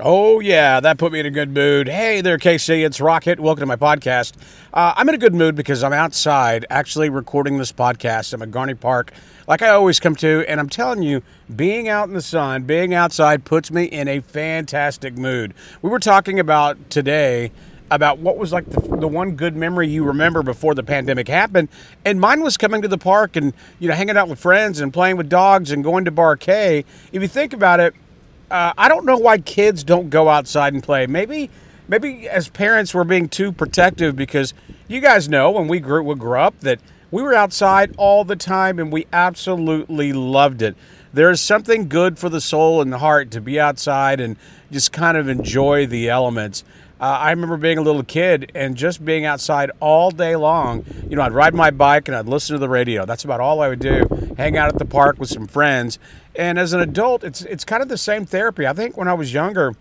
Oh, yeah, that put me in a good mood. Hey there, KC, it's Rocket. Welcome to my podcast. Uh, I'm in a good mood because I'm outside actually recording this podcast. I'm at Garney Park, like I always come to, and I'm telling you, being out in the sun, being outside puts me in a fantastic mood. We were talking about today about what was like the, the one good memory you remember before the pandemic happened, and mine was coming to the park and you know hanging out with friends and playing with dogs and going to Bar K. If you think about it, uh, I don't know why kids don't go outside and play. Maybe, maybe as parents we're being too protective because you guys know when we grew, we grew up that we were outside all the time and we absolutely loved it. There's something good for the soul and the heart to be outside and just kind of enjoy the elements. Uh, I remember being a little kid and just being outside all day long. You know, I'd ride my bike and I'd listen to the radio. That's about all I would do. Hang out at the park with some friends. And as an adult, it's it's kind of the same therapy. I think when I was younger,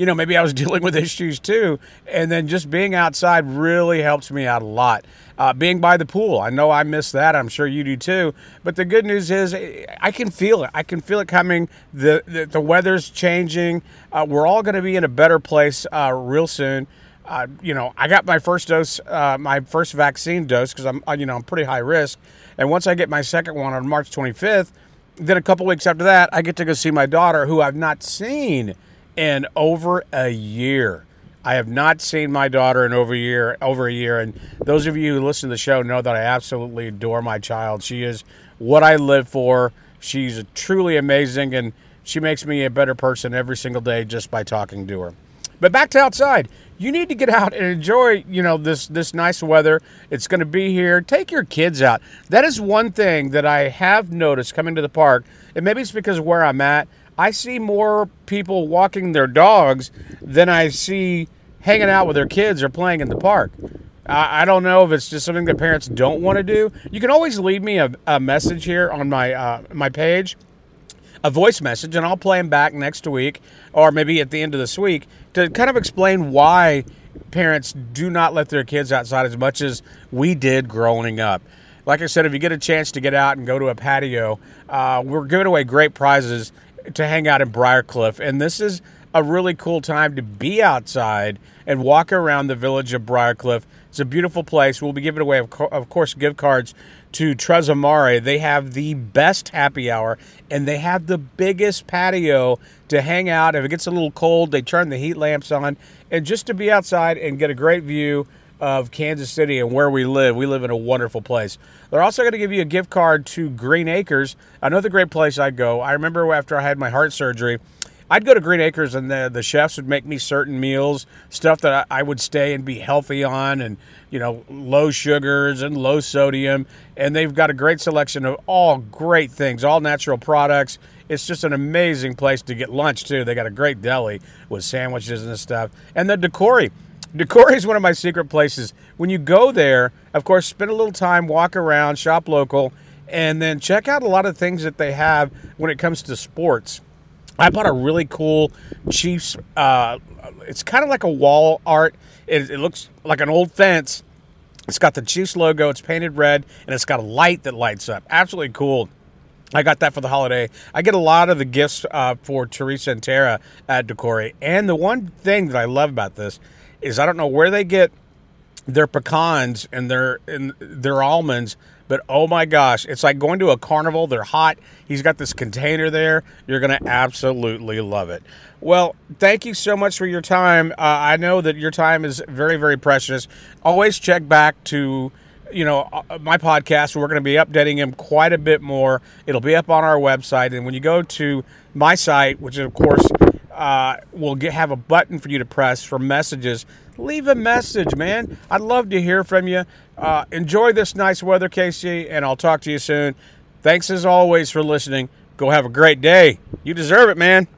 you know, maybe I was dealing with issues too. And then just being outside really helps me out a lot. Uh, being by the pool, I know I miss that. I'm sure you do too. But the good news is, I can feel it. I can feel it coming. The the, the weather's changing. Uh, we're all going to be in a better place uh, real soon. Uh, you know, I got my first dose, uh, my first vaccine dose because I'm, uh, you know, I'm pretty high risk. And once I get my second one on March 25th, then a couple weeks after that, I get to go see my daughter, who I've not seen in over a year. I have not seen my daughter in over a year. Over a year, and those of you who listen to the show know that I absolutely adore my child. She is what I live for. She's truly amazing, and she makes me a better person every single day just by talking to her. But back to outside. You need to get out and enjoy, you know, this this nice weather. It's going to be here. Take your kids out. That is one thing that I have noticed coming to the park. And maybe it's because of where I'm at. I see more people walking their dogs than I see hanging out with their kids or playing in the park. I, I don't know if it's just something that parents don't want to do. You can always leave me a, a message here on my uh, my page, a voice message, and I'll play them back next week or maybe at the end of this week to kind of explain why parents do not let their kids outside as much as we did growing up. Like I said, if you get a chance to get out and go to a patio, uh, we're giving away great prizes to hang out in Briarcliff. And this is a really cool time to be outside and walk around the village of Briarcliff. It's a beautiful place. We'll be giving away, of, co- of course, gift cards to Trezo Mare. They have the best happy hour and they have the biggest patio to hang out. If it gets a little cold, they turn the heat lamps on and just to be outside and get a great view of Kansas City and where we live. We live in a wonderful place. They're also going to give you a gift card to Green Acres, another great place I'd go. I remember after I had my heart surgery, I'd go to Green Acres and the, the chefs would make me certain meals, stuff that I, I would stay and be healthy on, and you know, low sugars and low sodium. And they've got a great selection of all great things, all natural products. It's just an amazing place to get lunch too. They got a great deli with sandwiches and stuff, and the Decory. Decory is one of my secret places. When you go there, of course, spend a little time, walk around, shop local, and then check out a lot of things that they have when it comes to sports. I bought a really cool Chiefs. Uh, it's kind of like a wall art. It, it looks like an old fence. It's got the Chiefs logo. It's painted red, and it's got a light that lights up. Absolutely cool. I got that for the holiday. I get a lot of the gifts uh, for Teresa and Tara at Decory. And the one thing that I love about this is I don't know where they get their pecans and their and their almonds, but oh my gosh, it's like going to a carnival. They're hot. He's got this container there. You're gonna absolutely love it. Well, thank you so much for your time. Uh, I know that your time is very very precious. Always check back to you know uh, my podcast we're going to be updating him quite a bit more it'll be up on our website and when you go to my site which is of course uh, we'll get, have a button for you to press for messages. Leave a message, man. I'd love to hear from you. Uh, enjoy this nice weather, KC, and I'll talk to you soon. Thanks as always for listening. Go have a great day. You deserve it, man.